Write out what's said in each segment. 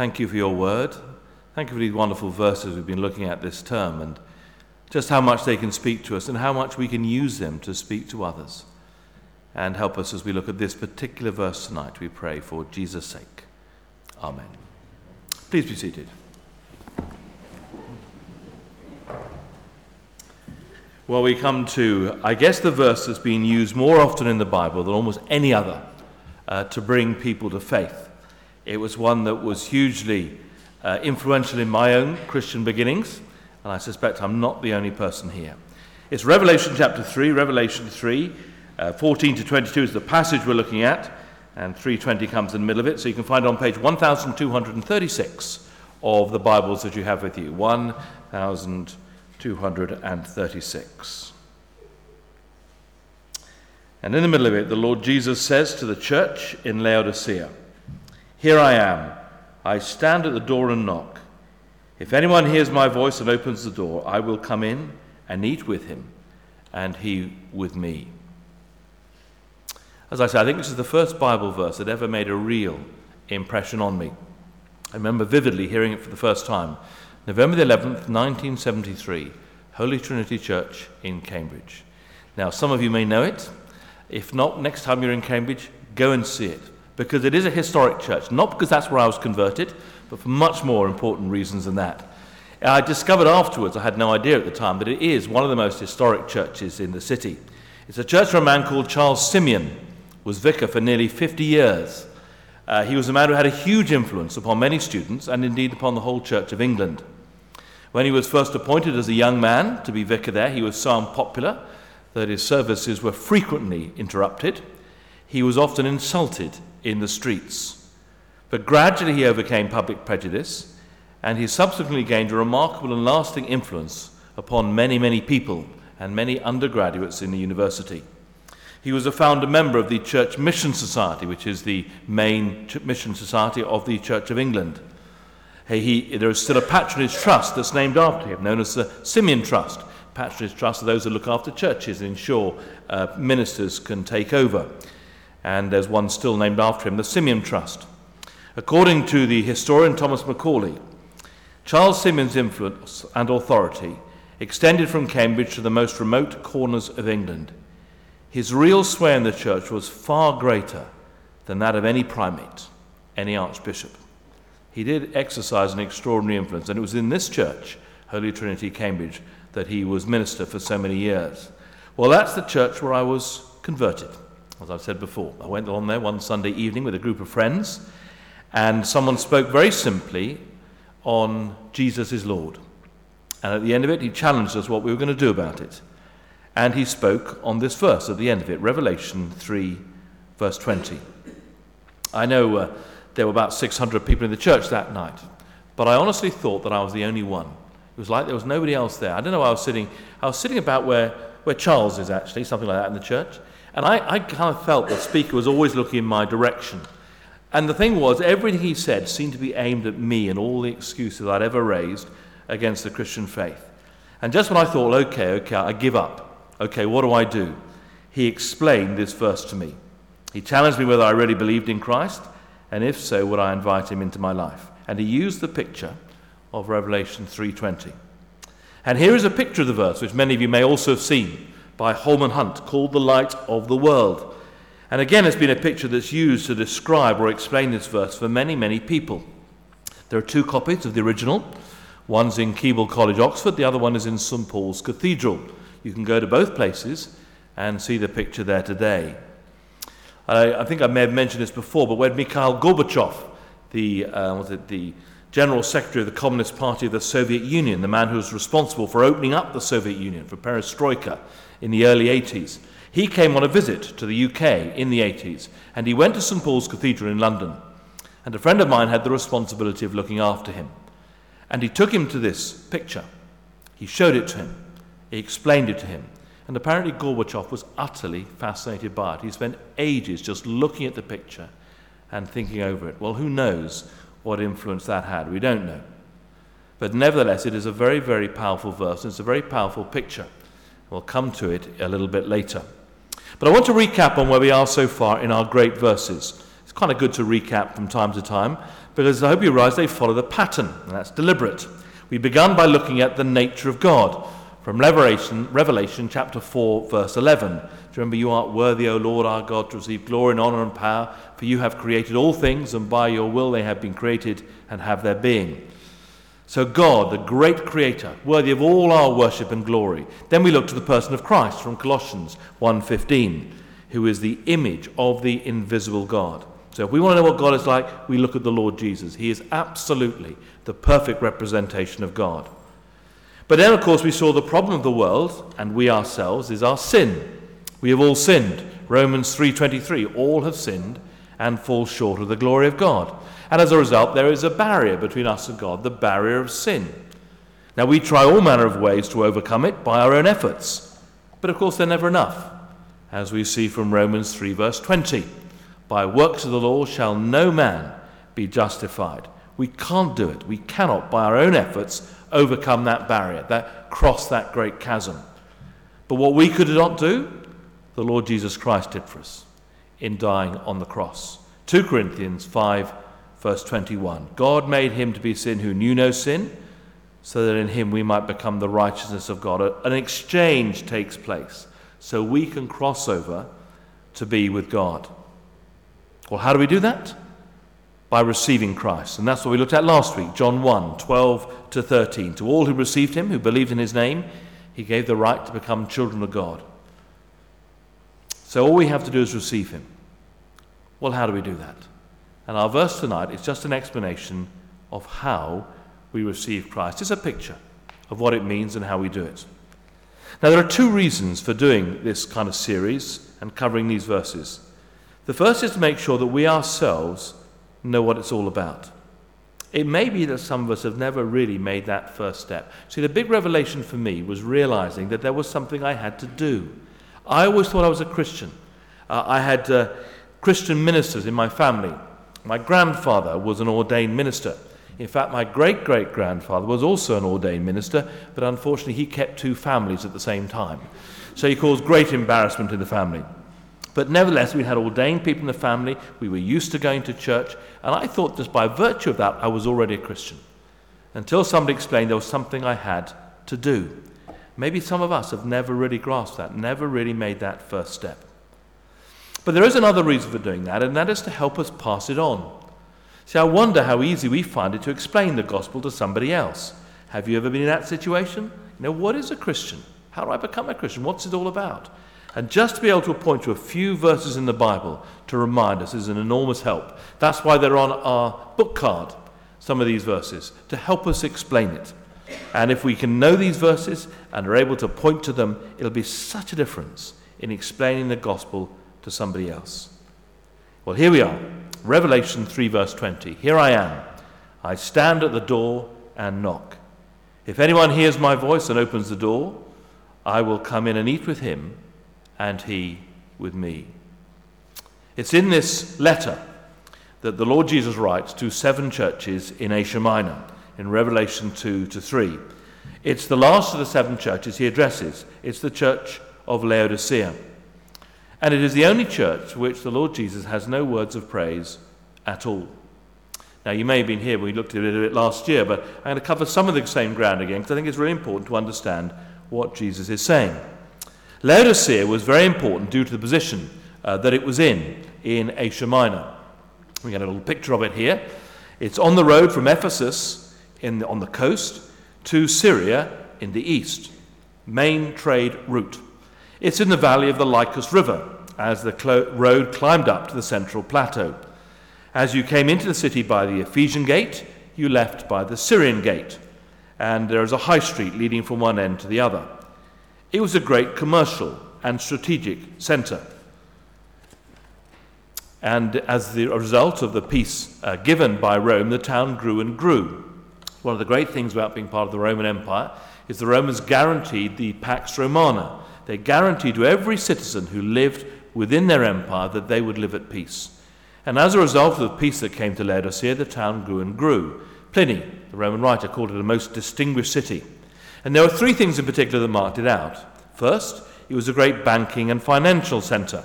thank you for your word. Thank you for these wonderful verses we've been looking at this term and just how much they can speak to us and how much we can use them to speak to others. And help us as we look at this particular verse tonight, we pray, for Jesus' sake. Amen. Please be seated. Well, we come to, I guess, the verse that's been used more often in the Bible than almost any other uh, to bring people to faith. It was one that was hugely uh, influential in my own Christian beginnings, and I suspect I'm not the only person here. It's Revelation chapter 3, Revelation 3, uh, 14 to 22 is the passage we're looking at, and 320 comes in the middle of it, so you can find on page 1236 of the Bibles that you have with you. 1236. And in the middle of it, the Lord Jesus says to the church in Laodicea, Here I am. I stand at the door and knock. If anyone hears my voice and opens the door, I will come in and eat with him, and he with me. As I say, I think this is the first Bible verse that ever made a real impression on me. I remember vividly hearing it for the first time November the 11th, 1973, Holy Trinity Church in Cambridge. Now, some of you may know it. If not, next time you're in Cambridge, go and see it. Because it is a historic church, not because that's where I was converted, but for much more important reasons than that. I discovered afterwards, I had no idea at the time, that it is one of the most historic churches in the city. It's a church where a man called Charles Simeon was vicar for nearly 50 years. Uh, he was a man who had a huge influence upon many students and indeed upon the whole Church of England. When he was first appointed as a young man to be vicar there, he was so unpopular that his services were frequently interrupted. He was often insulted in the streets. But gradually he overcame public prejudice, and he subsequently gained a remarkable and lasting influence upon many, many people and many undergraduates in the university. He was a founder member of the Church Mission Society, which is the main mission society of the Church of England. He, there is still a patronage trust that's named after him, known as the Simeon Trust. Patronage trust are those that look after churches and ensure uh, ministers can take over. And there's one still named after him, the Simeon Trust. According to the historian Thomas Macaulay, Charles Simeon's influence and authority extended from Cambridge to the most remote corners of England. His real sway in the church was far greater than that of any primate, any archbishop. He did exercise an extraordinary influence, and it was in this church, Holy Trinity, Cambridge, that he was minister for so many years. Well, that's the church where I was converted, as I've said before. I went on there one Sunday evening with a group of friends, and someone spoke very simply on Jesus is Lord. And at the end of it, he challenged us what we were going to do about it. And he spoke on this verse at the end of it, Revelation 3, verse 20. I know uh, there were about 600 people in the church that night, but I honestly thought that I was the only one. It was like there was nobody else there. I don't know why I was sitting. I was sitting about where, where Charles is actually, something like that in the church. And I, I kind of felt the speaker was always looking in my direction. And the thing was, everything he said seemed to be aimed at me and all the excuses I'd ever raised against the Christian faith. And just when I thought, okay, okay, I give up. Okay, what do I do? He explained this verse to me. He challenged me whether I really believed in Christ, and if so, would I invite him into my life? And he used the picture of Revelation 3:20. And here is a picture of the verse, which many of you may also have seen by Holman Hunt, called The Light of the World. And again, it's been a picture that's used to describe or explain this verse for many, many people. There are two copies of the original. One's in Keble College, Oxford, the other one is in St Paul's Cathedral. You can go to both places and see the picture there today. I, I think I may have mentioned this before, but when Mikhail Gorbachev, the, uh, was it the General Secretary of the Communist Party of the Soviet Union, the man who was responsible for opening up the Soviet Union, for perestroika in the early 80s, he came on a visit to the UK in the 80s, and he went to St Paul's Cathedral in London. And a friend of mine had the responsibility of looking after him. And he took him to this picture. He showed it to him. He explained it to him. And apparently, Gorbachev was utterly fascinated by it. He spent ages just looking at the picture and thinking over it. Well, who knows what influence that had? We don't know. But nevertheless, it is a very, very powerful verse, and it's a very powerful picture. We'll come to it a little bit later. But I want to recap on where we are so far in our great verses. It's kind of good to recap from time to time because I hope you realize they follow the pattern, and that's deliberate. We began by looking at the nature of God from Revelation, Revelation chapter 4, verse 11. Do you remember, you art worthy, O Lord our God, to receive glory and honor and power, for you have created all things, and by your will they have been created and have their being. So, God, the great creator, worthy of all our worship and glory. Then we look to the person of Christ from Colossians 1:15, who is the image of the invisible God. So, if we want to know what God is like, we look at the Lord Jesus. He is absolutely the perfect representation of God. But then, of course, we saw the problem of the world, and we ourselves, is our sin. We have all sinned. Romans 3:23, all have sinned and fall short of the glory of God. And as a result, there is a barrier between us and God, the barrier of sin. Now, we try all manner of ways to overcome it by our own efforts. But of course, they're never enough, as we see from Romans 3, verse 20. By works of the law shall no man be justified. We can't do it. We cannot, by our own efforts, overcome that barrier, that cross that great chasm. But what we could not do, the Lord Jesus Christ did for us in dying on the cross. 2 Corinthians 5 Verse 21 God made him to be sin who knew no sin, so that in him we might become the righteousness of God. An exchange takes place, so we can cross over to be with God. Well, how do we do that? By receiving Christ. And that's what we looked at last week, John 1 12 to 13. To all who received him, who believed in his name, he gave the right to become children of God. So all we have to do is receive him. Well, how do we do that? And our verse tonight is just an explanation of how we receive Christ. It's a picture of what it means and how we do it. Now, there are two reasons for doing this kind of series and covering these verses. The first is to make sure that we ourselves know what it's all about. It may be that some of us have never really made that first step. See, the big revelation for me was realizing that there was something I had to do. I always thought I was a Christian. Uh, I had uh, Christian ministers in my family. My grandfather was an ordained minister. In fact, my great great grandfather was also an ordained minister, but unfortunately, he kept two families at the same time. So he caused great embarrassment in the family. But nevertheless, we had ordained people in the family. We were used to going to church. And I thought just by virtue of that, I was already a Christian. Until somebody explained there was something I had to do. Maybe some of us have never really grasped that, never really made that first step. But there is another reason for doing that, and that is to help us pass it on. See, I wonder how easy we find it to explain the gospel to somebody else. Have you ever been in that situation? You know, what is a Christian? How do I become a Christian? What's it all about? And just to be able to point to a few verses in the Bible to remind us is an enormous help. That's why they're on our book card, some of these verses, to help us explain it. And if we can know these verses and are able to point to them, it'll be such a difference in explaining the gospel to somebody else. Well, here we are. Revelation 3, verse 20. Here I am. I stand at the door and knock. If anyone hears my voice and opens the door, I will come in and eat with him, and he with me. It's in this letter that the Lord Jesus writes to seven churches in Asia Minor, in Revelation 2 to 3. It's the last of the seven churches he addresses. It's the church of Laodicea. And it is the only church for which the Lord Jesus has no words of praise at all. Now, you may have been here when we looked at it a bit last year, but I'm going to cover some of the same ground again because I think it's really important to understand what Jesus is saying. Laodicea was very important due to the position uh, that it was in in Asia Minor. We get a little picture of it here. It's on the road from Ephesus the, on the coast to Syria in the east, main trade route. It's in the valley of the Lycus River as the clo- road climbed up to the central plateau. As you came into the city by the Ephesian gate, you left by the Syrian gate, and there is a high street leading from one end to the other. It was a great commercial and strategic centre. And as the result of the peace uh, given by Rome, the town grew and grew. One of the great things about being part of the Roman Empire is the Romans guaranteed the Pax Romana, they guaranteed to every citizen who lived within their empire that they would live at peace. And as a result of the peace that came to Laodicea, the town grew and grew. Pliny, the Roman writer, called it a most distinguished city. And there were three things in particular that marked it out. First, it was a great banking and financial centre.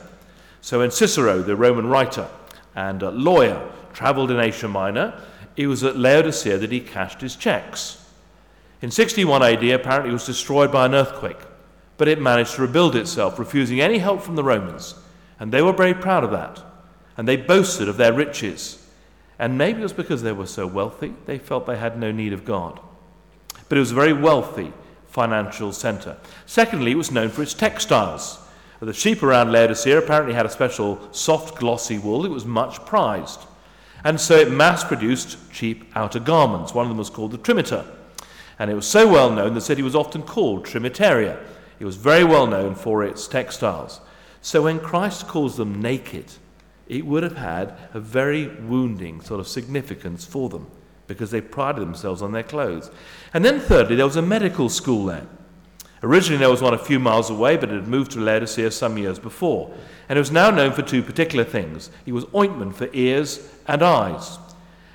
So when Cicero, the Roman writer, and lawyer, travelled in Asia Minor. It was at Laodicea that he cashed his checks. In 61 AD, apparently, it was destroyed by an earthquake, but it managed to rebuild itself, refusing any help from the Romans. And they were very proud of that. And they boasted of their riches. And maybe it was because they were so wealthy, they felt they had no need of God. But it was a very wealthy financial centre. Secondly, it was known for its textiles. The sheep around Laodicea apparently had a special soft, glossy wool. It was much prized. And so it mass produced cheap outer garments. One of them was called the trimeter. And it was so well known, the city was often called Trimiteria. It was very well known for its textiles. So when Christ calls them naked, it would have had a very wounding sort of significance for them because they prided themselves on their clothes. And then, thirdly, there was a medical school there. Originally, there was one a few miles away, but it had moved to Laodicea some years before. And it was now known for two particular things it was ointment for ears and eyes.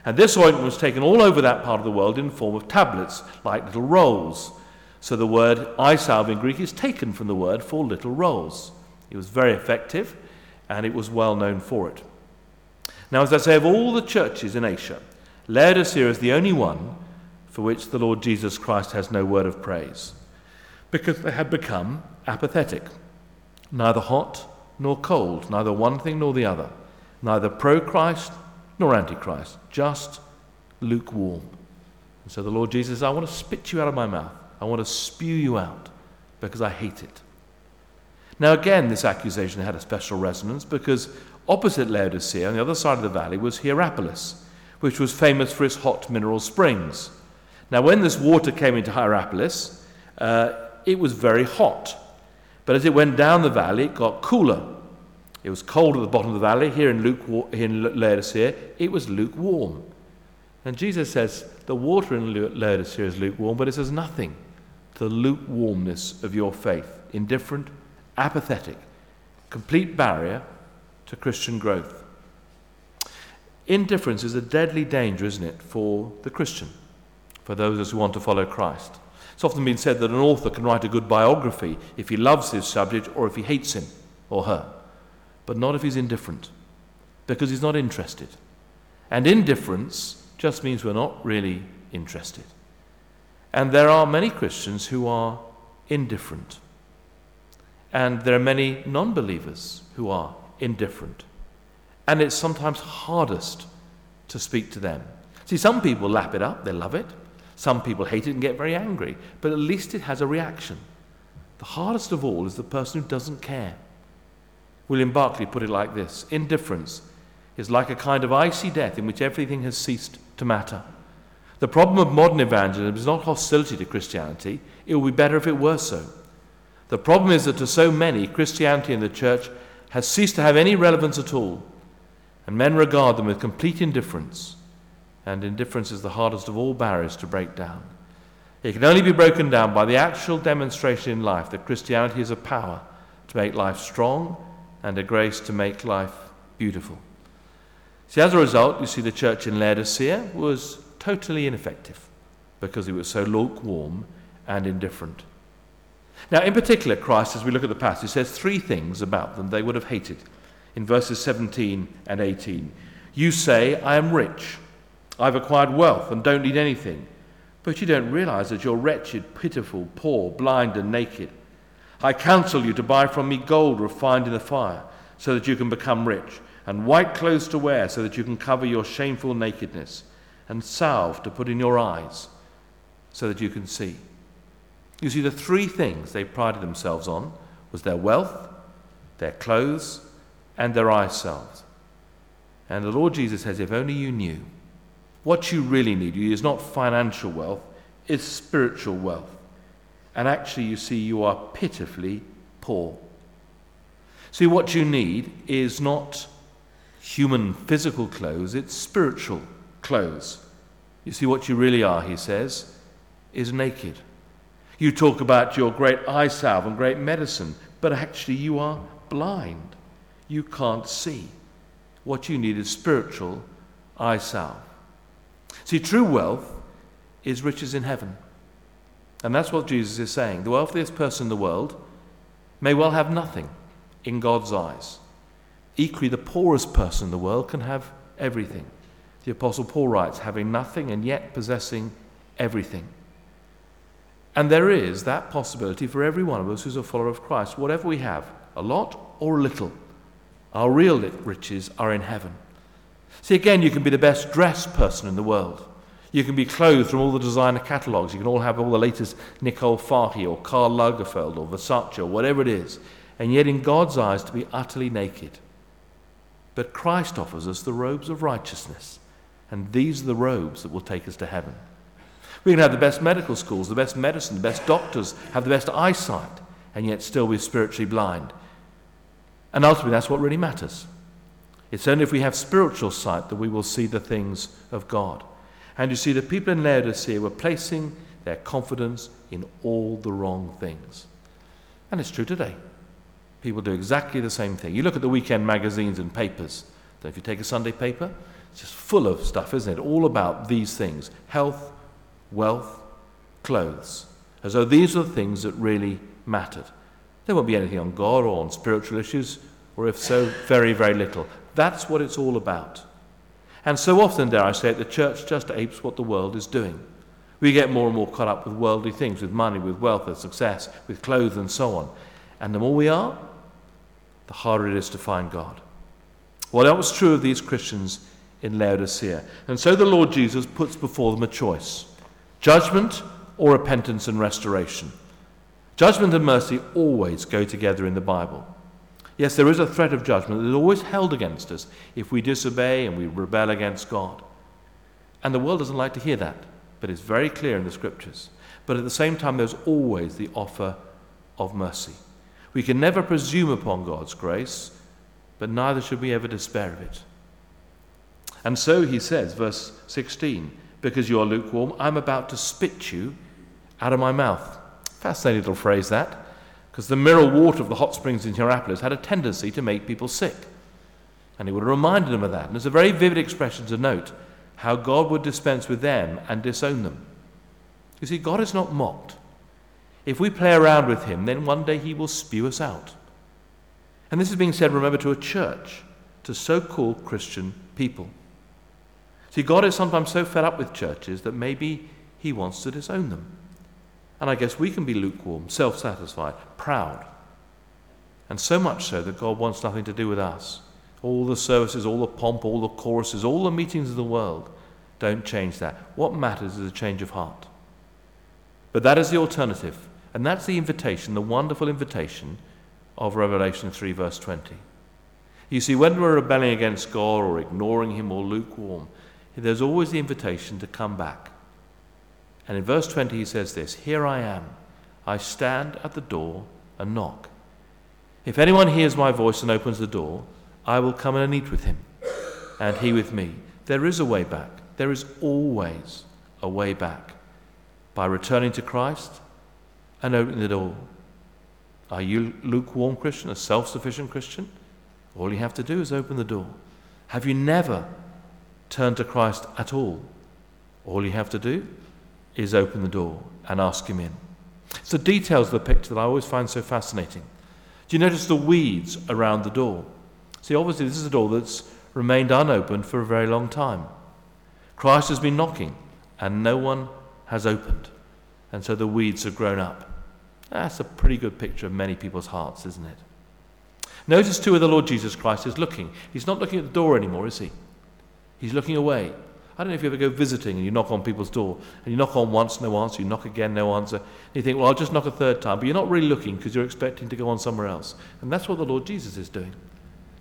And this ointment was taken all over that part of the world in form of tablets, like little rolls. So the word eye salve in Greek is taken from the word for little rolls. It was very effective, and it was well known for it. Now, as I say, of all the churches in Asia, Laodicea is the only one for which the Lord Jesus Christ has no word of praise, because they had become apathetic, neither hot nor cold, neither one thing nor the other, neither pro Christ nor anti Christ, just lukewarm. And so the Lord Jesus, I want to spit you out of my mouth. I want to spew you out because I hate it. Now, again, this accusation had a special resonance because opposite Laodicea, on the other side of the valley, was Hierapolis which was famous for its hot mineral springs. Now, when this water came into Hierapolis, uh, it was very hot. But as it went down the valley, it got cooler. It was cold at the bottom of the valley. Here in, Luke, in Laodicea, it was lukewarm. And Jesus says the water in Laodicea is lukewarm, but it says nothing to the lukewarmness of your faith. Indifferent, apathetic, complete barrier to Christian growth. Indifference is a deadly danger, isn't it, for the Christian, for those who want to follow Christ. It's often been said that an author can write a good biography if he loves his subject or if he hates him or her, but not if he's indifferent, because he's not interested. And indifference just means we're not really interested. And there are many Christians who are indifferent. And there are many non believers who are indifferent and it's sometimes hardest to speak to them. See, some people lap it up, they love it. Some people hate it and get very angry, but at least it has a reaction. The hardest of all is the person who doesn't care. William Barclay put it like this Indifference is like a kind of icy death in which everything has ceased to matter. The problem of modern evangelism is not hostility to Christianity, it would be better if it were so. The problem is that to so many, Christianity in the church has ceased to have any relevance at all and men regard them with complete indifference. And indifference is the hardest of all barriers to break down. It can only be broken down by the actual demonstration in life that Christianity is a power to make life strong and a grace to make life beautiful. See, as a result, you see the church in Laodicea was totally ineffective because it was so lukewarm and indifferent. Now, in particular, Christ, as we look at the passage, says three things about them they would have hated in verses 17 and 18. You say, I am rich, I've acquired wealth and don't need anything. But you don't realize that you're wretched, pitiful, poor, blind, and naked. I counsel you to buy from me gold refined in the fire, so that you can become rich, and white clothes to wear, so that you can cover your shameful nakedness, and salve to put in your eyes, so that you can see. You see, the three things they prided themselves on was their wealth, their clothes, and their eye salves. And the Lord Jesus says, if only you knew, what you really need You is not financial wealth, it's spiritual wealth. And actually, you see, you are pitifully poor. See, what you need is not human physical clothes, it's spiritual clothes. You see, what you really are, he says, is naked. You talk about your great eye salve and great medicine, but actually, you are blind you can't see. What you need is spiritual eye salve. See, true wealth is riches in heaven. And that's what Jesus is saying. The wealthiest person in the world may well have nothing in God's eyes. Equally, the poorest person in the world can have everything. The Apostle Paul writes, having nothing and yet possessing everything. And there is that possibility for every one of us who's a follower of Christ. Whatever we have, a lot or a little, our real riches are in heaven. See, again, you can be the best dressed person in the world. You can be clothed from all the designer catalogues. You can all have all the latest Nicole Farhi or Karl Lagerfeld or Versace or whatever it is. And yet, in God's eyes, to be utterly naked. But Christ offers us the robes of righteousness. And these are the robes that will take us to heaven. We can have the best medical schools, the best medicine, the best doctors, have the best eyesight, and yet still be spiritually blind. And ultimately, that's what really matters. It's only if we have spiritual sight that we will see the things of God. And you see, the people in Laodicea were placing their confidence in all the wrong things. And it's true today. People do exactly the same thing. You look at the weekend magazines and papers. if you take a Sunday paper, it's just full of stuff, isn't it? All about these things health, wealth, clothes. As though these are the things that really mattered. There won't be anything on God or on spiritual issues, or if so, very, very little. That's what it's all about. And so often, dare I say it, the church just apes what the world is doing. We get more and more caught up with worldly things, with money, with wealth, with success, with clothes, and so on. And the more we are, the harder it is to find God. Well, that was true of these Christians in Laodicea. And so the Lord Jesus puts before them a choice judgment or repentance and restoration. Judgment and mercy always go together in the Bible. Yes, there is a threat of judgment that is always held against us if we disobey and we rebel against God. And the world doesn't like to hear that, but it's very clear in the scriptures. But at the same time, there's always the offer of mercy. We can never presume upon God's grace, but neither should we ever despair of it. And so he says, verse 16, because you are lukewarm, I'm about to spit you out of my mouth. Fascinating little phrase that because the mineral water of the hot springs in Hierapolis had a tendency to make people sick. And he would have reminded them of that. And it's a very vivid expression to note how God would dispense with them and disown them. You see, God is not mocked. If we play around with him, then one day he will spew us out. And this is being said, remember, to a church, to so called Christian people. See, God is sometimes so fed up with churches that maybe he wants to disown them. And I guess we can be lukewarm, self satisfied, proud. And so much so that God wants nothing to do with us. All the services, all the pomp, all the choruses, all the meetings of the world don't change that. What matters is a change of heart. But that is the alternative. And that's the invitation, the wonderful invitation of Revelation 3, verse 20. You see, when we're rebelling against God or ignoring Him or lukewarm, there's always the invitation to come back and in verse 20, he says this Here I am. I stand at the door and knock. If anyone hears my voice and opens the door, I will come in and eat with him, and he with me. There is a way back. There is always a way back by returning to Christ and opening the door. Are you lukewarm Christian, a self sufficient Christian? All you have to do is open the door. Have you never turned to Christ at all? All you have to do is open the door and ask him in. It's the details of the picture that I always find so fascinating. Do you notice the weeds around the door? See, obviously, this is a door that's remained unopened for a very long time. Christ has been knocking, and no one has opened. And so the weeds have grown up. That's a pretty good picture of many people's hearts, isn't it? Notice, too, where the Lord Jesus Christ is looking. He's not looking at the door anymore, is he? He's looking away. I don't know if you ever go visiting and you knock on people's door and you knock on once, no answer, you knock again, no answer. And you think, well, I'll just knock a third time. But you're not really looking because you're expecting to go on somewhere else. And that's what the Lord Jesus is doing.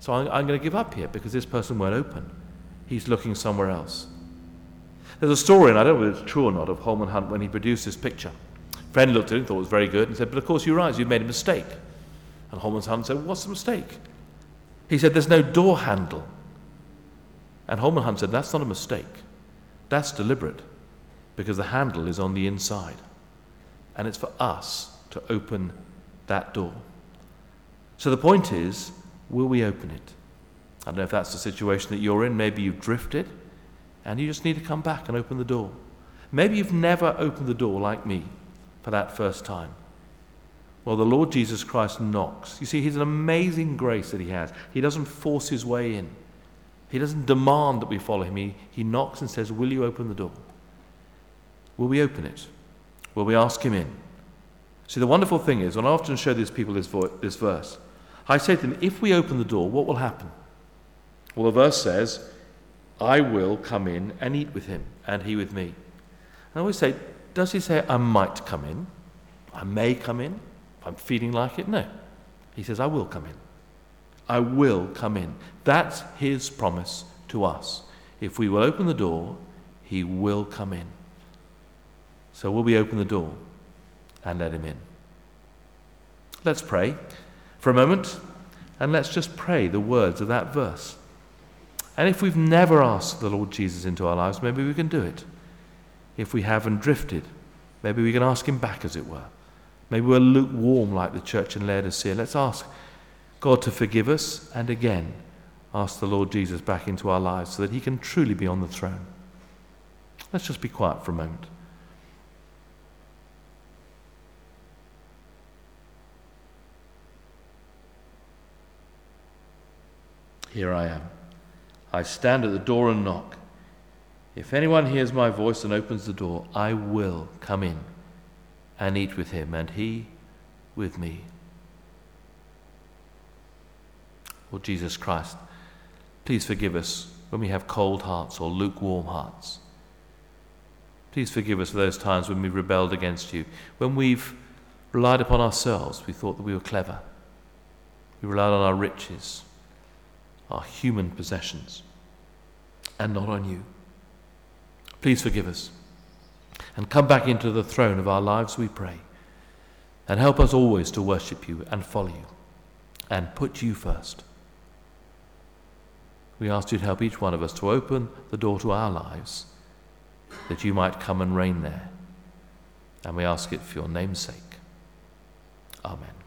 So I'm, I'm going to give up here because this person won't open. He's looking somewhere else. There's a story, and I don't know if it's true or not, of Holman Hunt when he produced this picture. A friend looked at it and thought it was very good and said, But of course, you realize you've made a mistake. And Holman Hunt said, What's the mistake? He said, There's no door handle. And Holman Hunt said, That's not a mistake. That's deliberate because the handle is on the inside. And it's for us to open that door. So the point is, will we open it? I don't know if that's the situation that you're in. Maybe you've drifted and you just need to come back and open the door. Maybe you've never opened the door like me for that first time. Well, the Lord Jesus Christ knocks. You see, He's an amazing grace that He has. He doesn't force His way in, He doesn't demand that we follow Him. He, he knocks and says, Will you open the door? Will we open it? Will we ask Him in? See, the wonderful thing is, when I often show these people this, vo- this verse, I say to them, if we open the door, what will happen? Well, the verse says, I will come in and eat with him, and he with me. And I always say, does he say, I might come in? I may come in? If I'm feeling like it? No. He says, I will come in. I will come in. That's his promise to us. If we will open the door, he will come in. So will we open the door and let him in? Let's pray for a moment and let's just pray the words of that verse. And if we've never asked the Lord Jesus into our lives, maybe we can do it. If we haven't drifted, maybe we can ask him back, as it were. Maybe we're lukewarm like the church in Laodicea. Let's ask God to forgive us and again ask the Lord Jesus back into our lives so that he can truly be on the throne. Let's just be quiet for a moment. Here I am. I stand at the door and knock. If anyone hears my voice and opens the door, I will come in and eat with him, and he with me. Lord Jesus Christ, please forgive us when we have cold hearts or lukewarm hearts. Please forgive us for those times when we've rebelled against you, when we've relied upon ourselves, we thought that we were clever. We relied on our riches, our human possessions, and not on you. Please forgive us and come back into the throne of our lives, we pray. And help us always to worship you and follow you and put you first. We ask you to help each one of us to open the door to our lives that you might come and reign there. And we ask it for your name's sake. Amen.